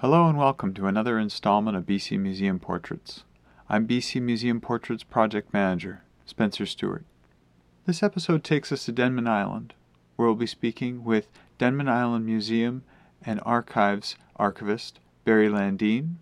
Hello and welcome to another installment of BC Museum Portraits. I'm BC Museum Portraits Project Manager, Spencer Stewart. This episode takes us to Denman Island, where we'll be speaking with Denman Island Museum and Archives archivist Barry Landine,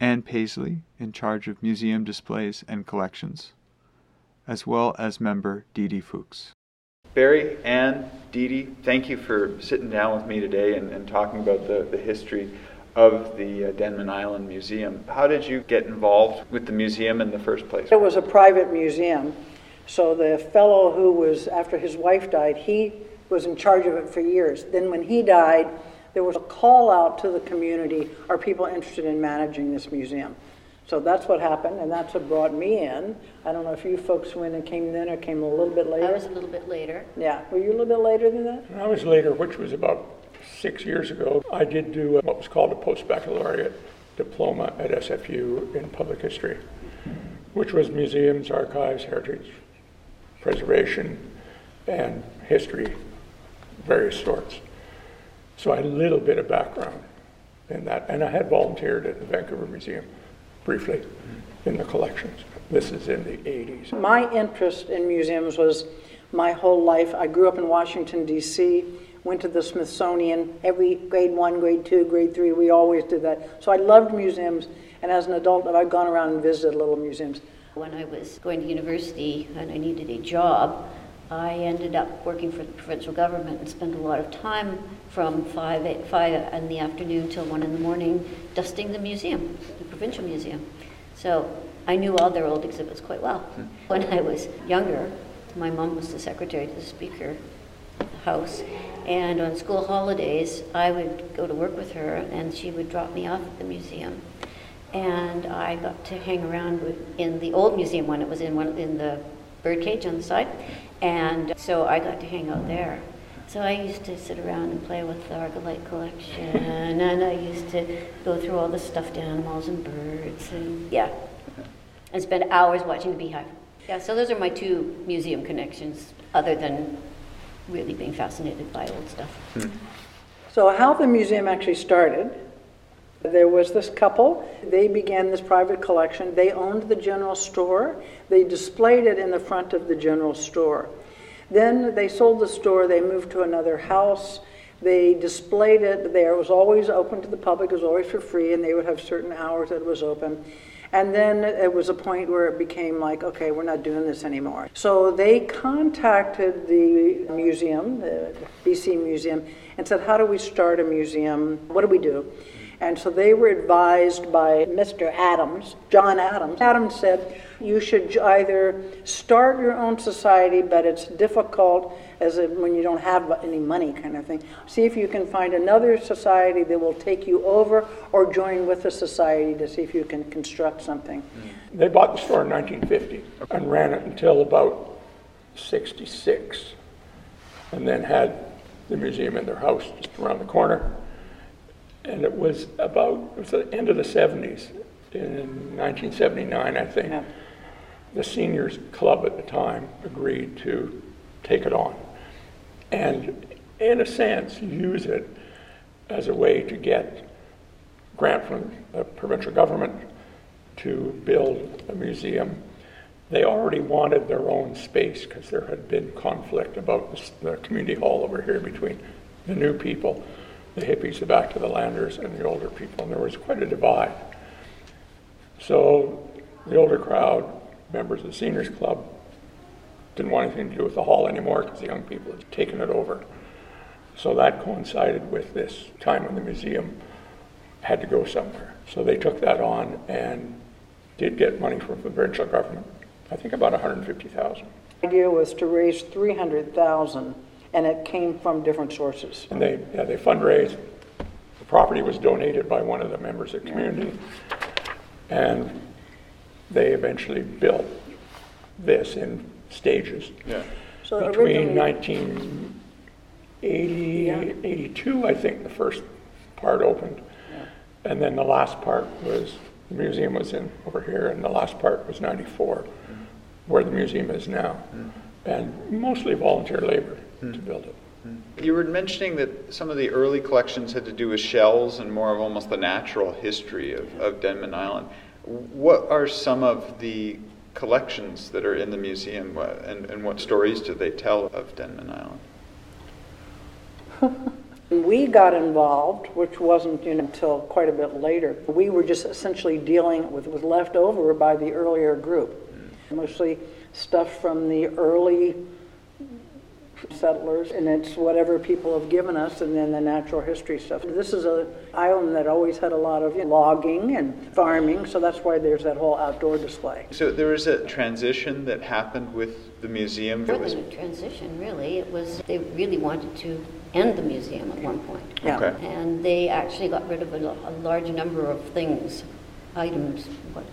Ann Paisley, in charge of museum displays and collections, as well as member Dee Dee Fuchs. Barry, Ann, Dee Dee, thank you for sitting down with me today and, and talking about the, the history of the uh, Denman Island Museum. How did you get involved with the museum in the first place? It was a private museum. So the fellow who was, after his wife died, he was in charge of it for years. Then when he died, there was a call out to the community are people interested in managing this museum? So that's what happened, and that's what brought me in. I don't know if you folks went and came then or came a little bit later. I was a little bit later. Yeah, were you a little bit later than that? I was later, which was about six years ago. I did do uh, what was called a post-baccalaureate diploma at SFU in public history, which was museums, archives, heritage, preservation, and history, various sorts. So I had a little bit of background in that, and I had volunteered at the Vancouver Museum briefly in the collections. This is in the 80s. My interest in museums was my whole life. I grew up in Washington, D.C., went to the Smithsonian every grade one, grade two, grade three. We always did that. So I loved museums, and as an adult, I've gone around and visited little museums. When I was going to university and I needed a job, I ended up working for the provincial government and spent a lot of time from 5, eight, 5 in the afternoon till 1 in the morning dusting the museum, the provincial museum. So I knew all their old exhibits quite well. Hmm. When I was younger, my mom was the secretary to the speaker of the house, and on school holidays, I would go to work with her and she would drop me off at the museum. And I got to hang around with, in the old museum when it was in one in the birdcage on the side. And so I got to hang out there. So I used to sit around and play with the Argillite collection, and I used to go through all the stuffed animals and birds, and yeah, and spend hours watching the beehive. Yeah, so those are my two museum connections, other than really being fascinated by old stuff. Hmm. So, how the museum actually started, there was this couple. They began this private collection. They owned the general store. They displayed it in the front of the general store. Then they sold the store, they moved to another house. They displayed it there. It was always open to the public, it was always for free, and they would have certain hours that it was open. And then it was a point where it became like, okay, we're not doing this anymore. So they contacted the museum, the BC Museum, and said, how do we start a museum? What do we do? And so they were advised by Mr. Adams, John Adams. Adams said, you should either start your own society, but it's difficult as a, when you don't have any money kind of thing. See if you can find another society that will take you over or join with the society to see if you can construct something. Mm. They bought the store in 1950 and ran it until about 66 and then had the museum in their house just around the corner. And it was about, it was the end of the 70s, in 1979, I think. Yeah. The seniors club at the time agreed to take it on. And in a sense, use it as a way to get grant from the provincial government to build a museum. They already wanted their own space because there had been conflict about the, the community hall over here between the new people the hippies, the back to the landers, and the older people, and there was quite a divide. So the older crowd, members of the seniors club, didn't want anything to do with the hall anymore because the young people had taken it over. So that coincided with this time when the museum had to go somewhere. So they took that on and did get money from the provincial government. I think about 150,000. The idea was to raise 300,000 and it came from different sources. And they, yeah, they fundraised. The property was donated by one of the members of the community. And they eventually built this in stages. Yeah. So Between originally- 1980, Yeah. 82, I think the first part opened. And then the last part was, the museum was in over here, and the last part was 94, mm-hmm. where the museum is now. Mm-hmm. And mostly volunteer labor to build it. You were mentioning that some of the early collections had to do with shells and more of almost the natural history of, of Denman Island. What are some of the collections that are in the museum uh, and, and what stories do they tell of Denman Island? We got involved, which wasn't you know, until quite a bit later. We were just essentially dealing with what was left over by the earlier group. Mostly stuff from the early settlers, and it's whatever people have given us, and then the natural history stuff. This is an island that always had a lot of you know, logging and farming, so that's why there's that whole outdoor display. So there was a transition that happened with the museum. More It was a transition, really. It was, they really wanted to end the museum at one point. Yeah. Okay. And they actually got rid of a, a large number of things, items, what.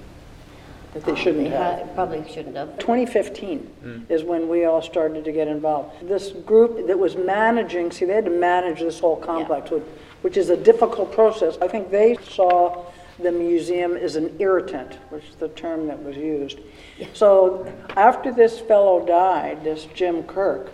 That they shouldn't have. Probably shouldn't have. 2015 hmm. is when we all started to get involved. This group that was managing, see, they had to manage this whole complex, which, which is a difficult process. I think they saw the museum as an irritant, which is the term that was used. So after this fellow died, this Jim Kirk,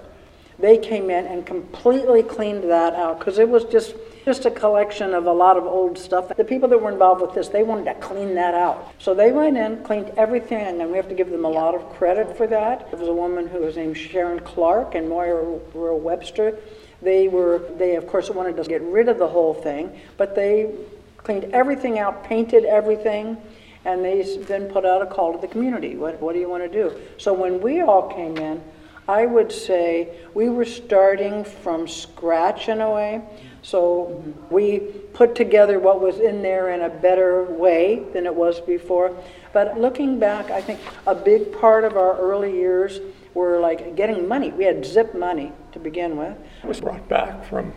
they came in and completely cleaned that out because it was just just a collection of a lot of old stuff. The people that were involved with this, they wanted to clean that out. So they went in, cleaned everything, and we have to give them a lot of credit for that. There was a woman who was named Sharon Clark and Moira Webster. They were they of course wanted to get rid of the whole thing, but they cleaned everything out, painted everything, and they then put out a call to the community. What, what do you want to do? So when we all came in, I would say we were starting from scratch in a way. So we put together what was in there in a better way than it was before. But looking back, I think a big part of our early years were like getting money. We had zip money to begin with. I was brought back from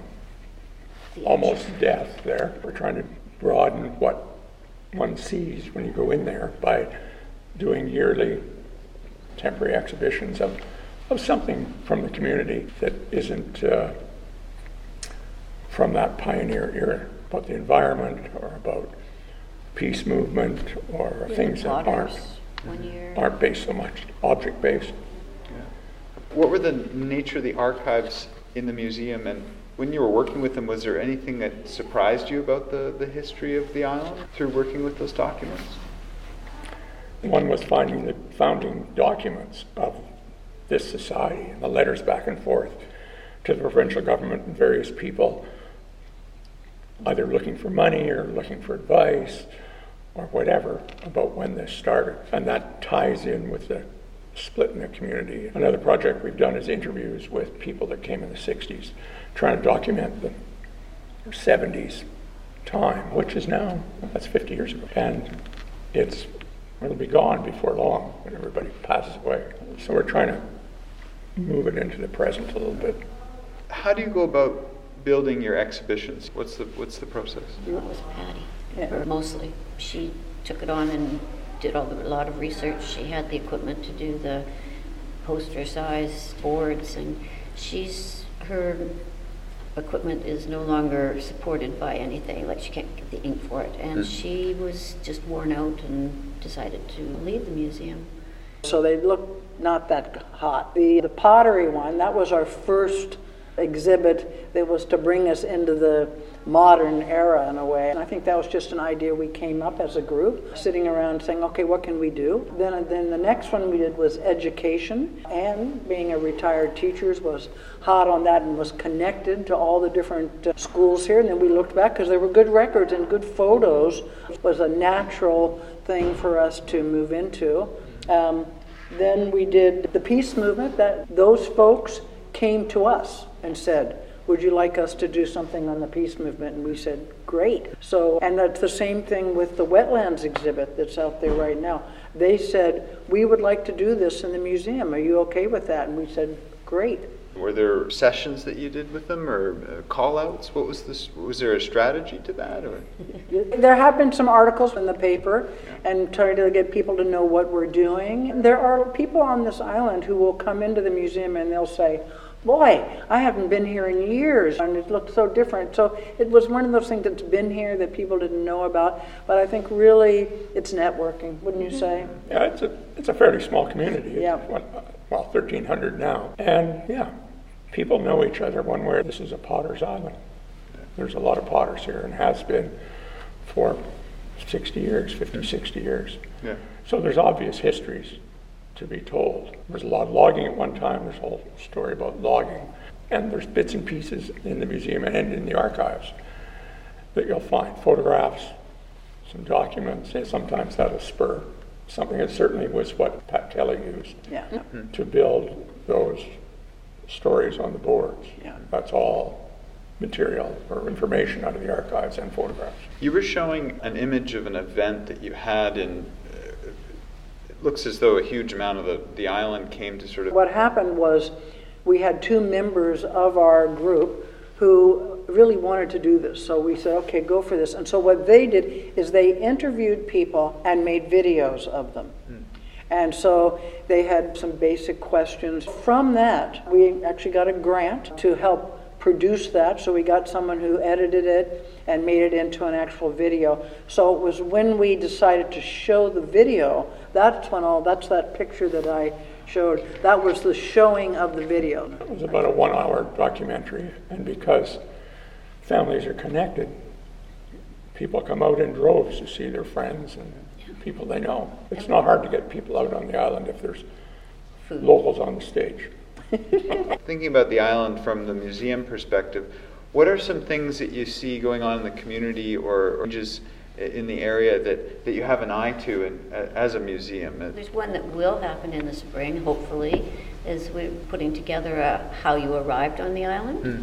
almost death there. We're trying to broaden what one sees when you go in there by doing yearly temporary exhibitions of, of something from the community that isn't uh, from that pioneer era about the environment or about peace movement or We things that aren't, Potters One year. aren't based so much object based. What were the nature of the archives in the museum, and when you were working with them, was there anything that surprised you about the, the history of the island through working with those documents? One was finding the founding documents of this society and the letters back and forth to the provincial government and various people, either looking for money or looking for advice or whatever about when this started. And that ties in with the split in the community. Another project we've done is interviews with people that came in the 60s, trying to document the 70s time, which is now, that's 50 years ago. And it's, it'll be gone before long when everybody passes away. So we're trying to move it into the present a little bit. How do you go about building your exhibitions? What's the, what's the process? That was Patty, Yeah. mostly. She took it on and did all the, a lot of research. She had the equipment to do the poster size boards, and she's her equipment is no longer supported by anything. Like she can't get the ink for it, and hmm. she was just worn out and decided to leave the museum. So they look not that hot. The, the pottery one, that was our first exhibit that was to bring us into the modern era in a way. And I think that was just an idea we came up as a group, sitting around saying, okay, what can we do? Then, then the next one we did was education. And being a retired teacher was hot on that and was connected to all the different uh, schools here. And then we looked back because there were good records and good photos. It was a natural thing for us to move into. Um, then we did the peace movement. That those folks came to us and said, "Would you like us to do something on the peace movement?" And we said, "Great." So, and that's the same thing with the wetlands exhibit that's out there right now. They said, "We would like to do this in the museum. Are you okay with that?" And we said, "Great." Were there sessions that you did with them or uh, call outs? What was this? Was there a strategy to that? Or? There have been some articles in the paper and trying to get people to know what we're doing. There are people on this island who will come into the museum and they'll say, Boy, I haven't been here in years, and it looks so different. So it was one of those things that's been here that people didn't know about. But I think really it's networking, wouldn't you say? Mm-hmm. Yeah, it's a, it's a fairly small community. It's Yeah. Well, 1,300 now. And yeah, people know each other one way. This is a potter's island. There's a lot of potters here and has been for 60 years, 50, 60 years. Yeah. So there's obvious histories to be told. There's a lot of logging at one time. There's a whole story about logging. And there's bits and pieces in the museum and in the archives that you'll find photographs, some documents, and sometimes that'll spur something. It certainly was what Pat Kelly used Yeah. to build those stories on the boards. Yeah. That's all material or information out of the archives and photographs. You were showing an image of an event that you had in. Looks as though a huge amount of the, the island came to sort of. What happened was we had two members of our group who really wanted to do this. So we said, okay, go for this. And so what they did is they interviewed people and made videos of them. Hmm. And so they had some basic questions. From that, we actually got a grant to help produce that. So we got someone who edited it and made it into an actual video. So it was when we decided to show the video, that's when all, that's that picture that I showed. That was the showing of the video. It was about a one hour documentary, and because families are connected, people come out in droves to see their friends and people they know. It's not hard to get people out on the island if there's locals on the stage. Thinking about the island from the museum perspective, what are some things that you see going on in the community or, or just in the area that, that you have an eye to in, as a museum? There's one that will happen in the spring, hopefully, is we're putting together a how you arrived on the island. Hmm.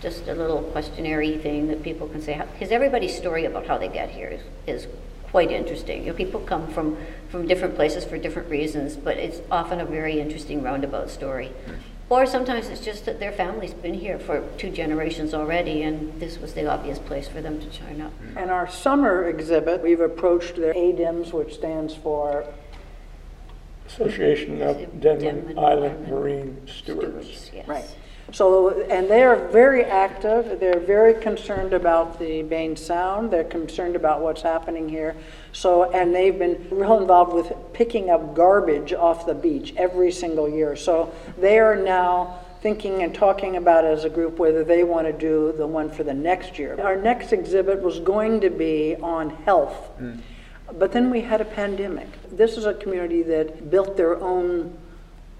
Just a little questionnaire thing that people can say, because everybody's story about how they get here is, is quite interesting. You know, people come from, from different places for different reasons, but it's often a very interesting roundabout story. Or sometimes it's just that their family's been here for two generations already, and this was the obvious place for them to join up. Mm. And our summer exhibit, we've approached their ADIMS, which stands for Association of Denman Denman Island Island Marine Stewards. Stewards, yes. Right. So, and they are very active. They're very concerned about the Baynes Sound. They're concerned about what's happening here. So, and they've been real involved with picking up garbage off the beach every single year. So they are now thinking and talking about as a group whether they want to do the one for the next year. Our next exhibit was going to be on health. Hmm. But then we had a pandemic. This is a community that built their own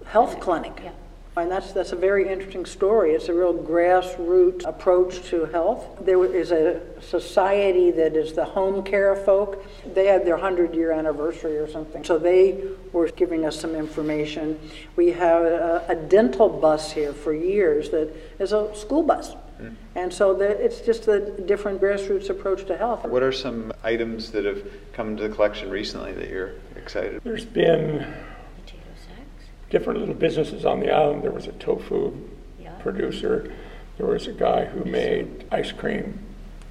health clinic. Yeah. And that's, that's a very interesting story. It's a real grassroots approach to health. There is a society that is the home care folk. They had their 100 year anniversary or something. So they were giving us some information. We have a, a dental bus here for years that is a school bus. Hmm. And so the, it's just a different grassroots approach to health. What are some items that have come into the collection recently that you're excited? There's been Potato sacks? Different little businesses on the island. There was a tofu Yeah. producer. There was a guy who made ice cream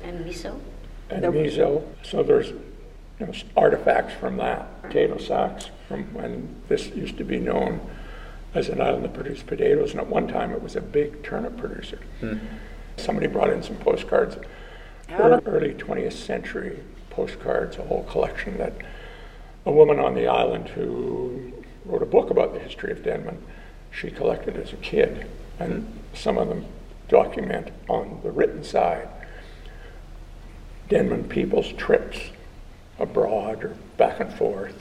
And miso? and There- miso. So there's you know, artifacts from that. Potato sacks from when this used to be known as an island that produced potatoes, and at one time it was a big turnip producer. Hmm. Somebody brought in some postcards, How ear- early 20th century postcards, a whole collection that a woman on the island who wrote a book about the history of Denman, she collected as a kid, and some of them document on the written side Denman people's trips abroad or back and forth.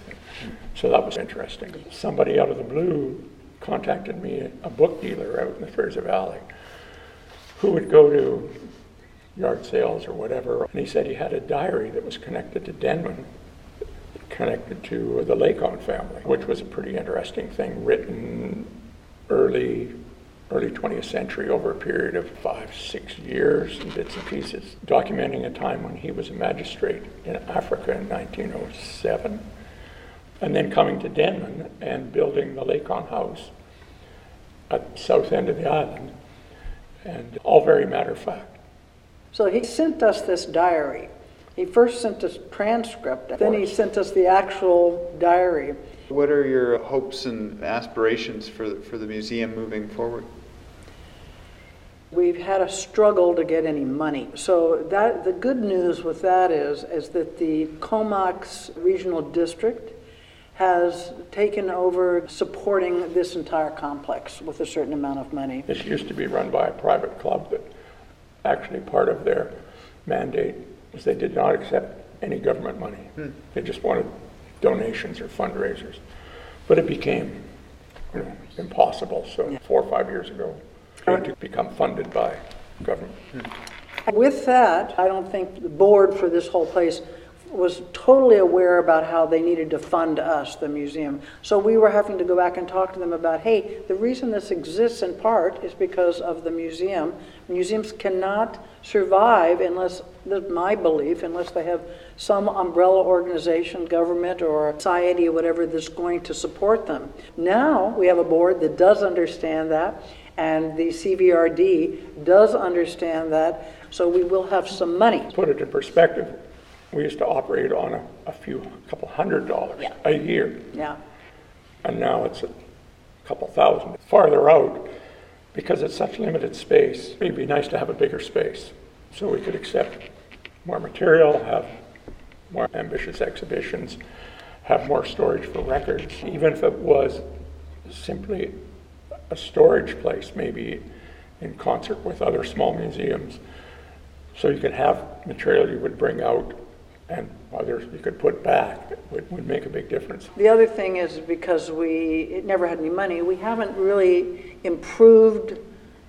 So that was interesting. Somebody out of the blue contacted me, a book dealer out in the Fraser Valley, who would go to yard sales or whatever, and he said he had a diary that was connected to Denman, connected to the Lacon family, which was a pretty interesting thing, written early early 20th century over a period of five, six years in bits and pieces, documenting a time when he was a magistrate in Africa in 1907, and then coming to Denman and building the Lacon House at the south end of the island, and all very matter of fact. So he sent us this diary. He first sent us transcript, then he sent us the actual diary. What are your hopes and aspirations for the, for the museum moving forward? We've had a struggle to get any money. So that the good news with that is is that the Comox Regional District has taken over supporting this entire complex with a certain amount of money. This used to be run by a private club that actually part of their mandate was they did not accept any government money. Hmm. They just wanted donations or fundraisers. But it became you know, impossible, so four or five years ago, it had to become funded by government. Hmm. With that, I don't think the board for this whole place was totally aware about how they needed to fund us, the museum. So we were having to go back and talk to them about, hey, the reason this exists in part is because of the museum. Museums cannot survive unless, that's my belief, unless they have some umbrella organization, government or society or whatever that's going to support them. Now we have a board that does understand that, and the CVRD does understand that, so we will have some money. Put it in perspective, we used to operate on a, a few, a couple hundred dollars Yeah. a year, Yeah. and now it's a couple thousand. Farther out, because it's such limited space, it'd be nice to have a bigger space, so we could accept more material, have more ambitious exhibitions, have more storage for records, even if it was simply a storage place, maybe in concert with other small museums. So you could have material you would bring out and others you could put back, It would, would make a big difference. The other thing is because we it never had any money, we haven't really improved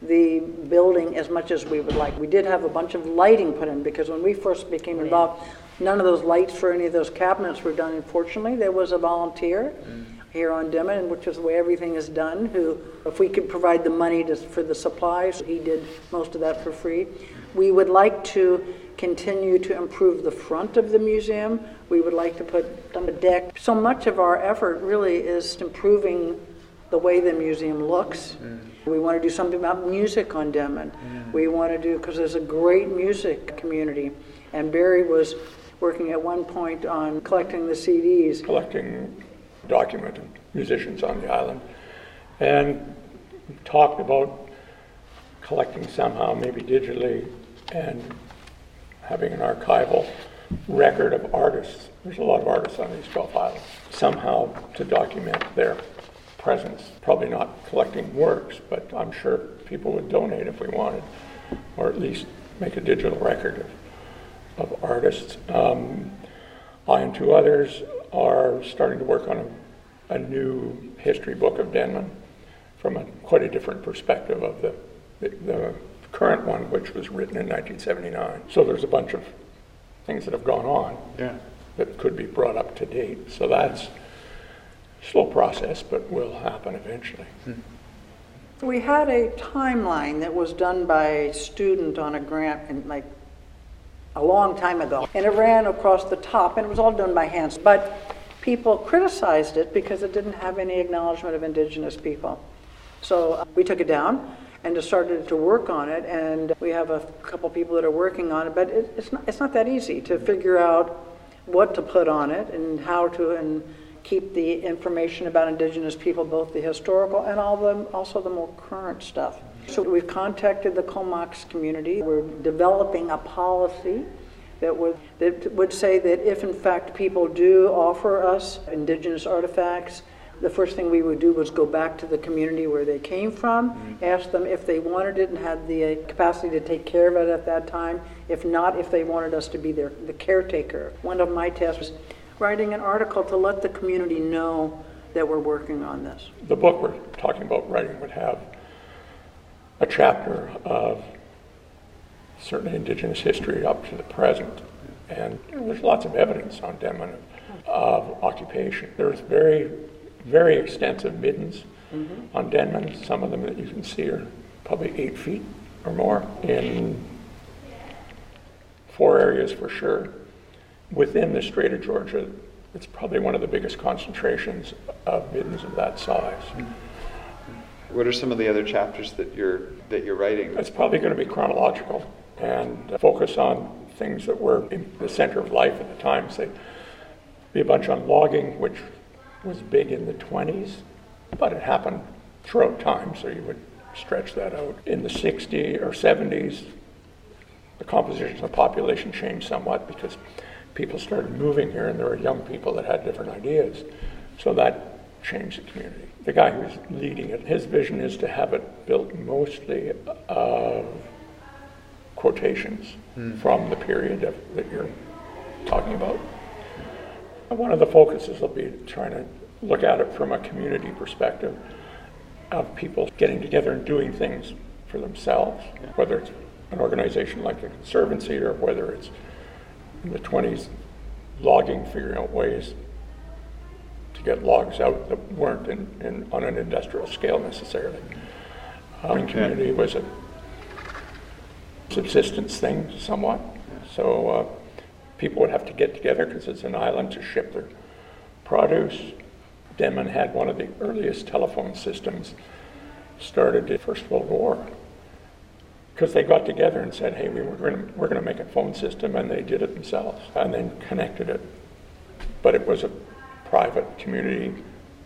the building as much as we would like. We did have a bunch of lighting put in because when we first became involved, none of those lights for any of those cabinets were done. Unfortunately, there was a volunteer mm. here on Denman, which is the way everything is done, who, if we could provide the money to, for the supplies, he did most of that for free. We would like to continue to improve the front of the museum. We would like to put on a deck. So much of our effort really is improving the way the museum looks. Mm. We want to do something about music on Denman. Mm. We want to do, because there's a great music community. And Barry was working at one point on collecting the CDs. collecting documented musicians on the island. And talked about collecting somehow, maybe digitally, and having an archival record of artists. There's a lot of artists on these Gulf Islands. Somehow to document their presence. Probably not collecting works, but I'm sure people would donate if we wanted, or at least make a digital record of, of artists. Um, I and two others are starting to work on a, a new history book of Denman from a, quite a different perspective of the, the, the current one, which was written in 1979. So there's a bunch of things that have gone on Yeah. that could be brought up to date. So that's slow process, but will happen eventually. We had a timeline that was done by a student on a grant in like a long time ago. And it ran across the top and it was all done by hand. But people criticized it because it didn't have any acknowledgement of indigenous people. So uh, we took it down and just started to work on it. And we have a couple people that are working on it. But it, it's, not, it's not that easy to figure out what to put on it and how to and keep the information about indigenous people, both the historical and all the, also the more current stuff. So we've contacted the Comox community. We're developing a policy that would, that would say that if in fact people do offer us indigenous artifacts, the first thing we would do was go back to the community where they came from, ask them if they wanted it and had the uh, capacity to take care of it at that time. If not, if they wanted us to be their, the caretaker. One of my tasks was writing an article to let the community know that we're working on this. The book we're talking about writing would have a chapter of certainly indigenous history up to the present. And there's lots of evidence on Denman of occupation. There's very, very extensive middens mm-hmm. on Denman. Some of them that you can see are probably eight feet or more in four areas for sure. Within the Strait of Georgia, it's probably one of the biggest concentrations of middens of that size. What are some of the other chapters that you're that you're writing? It's probably going to be chronological and focus on things that were in the center of life at the time. Say, be a bunch on logging, which was big in the 20s, but it happened throughout time, so you would stretch that out. In the 60s or 70s, the composition of the population changed somewhat because people started moving here and there were young people that had different ideas. So that changed the community. The guy who's leading it, his vision is to have it built mostly of quotations hmm. from the period of, that you're talking about. And one of the focuses will be trying to look at it from a community perspective of people getting together and doing things for themselves, whether it's an organization like the Conservancy or whether it's in the 20s logging, figuring out ways to get logs out that weren't in, in, on an industrial scale necessarily. Mining community was a subsistence thing somewhat. So uh, people would have to get together because it's an island to ship their produce. Denman had one of the earliest telephone systems started in the First World War because they got together and said, hey, we were gonna, we're going to make a phone system, and they did it themselves and then connected it. But it was a private, community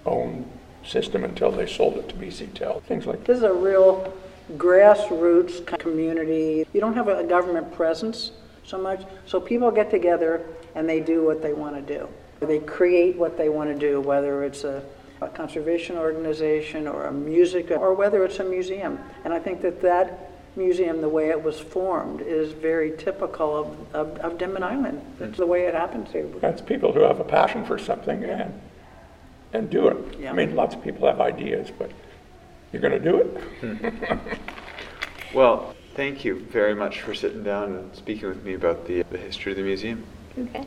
owned system until they sold it to BC Tel, things like that. This is a real grassroots community. You don't have a government presence so much, so people get together and they do what they want to do. They create what they want to do, whether it's a, a conservation organization or a music or whether it's a museum. And I think that that museum, the way it was formed, is very typical of, of, of Denman Island. That's the way it happens here. That's people who have a passion for something and, and do it. Yeah. I mean, lots of people have ideas, but you're going to do it. Well, thank you very much for sitting down and speaking with me about the, the history of the museum. Okay.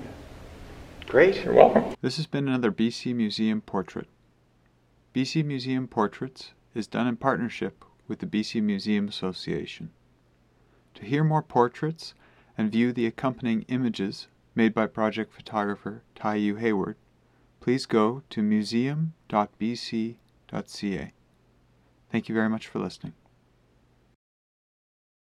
Great. You're welcome. This has been another BC Museum Portrait. BC Museum Portraits is done in partnership with the BC Museum Association. To hear more portraits and view the accompanying images made by project photographer Ty U. Hayward, please go to museum.bc.ca. Thank you very much for listening.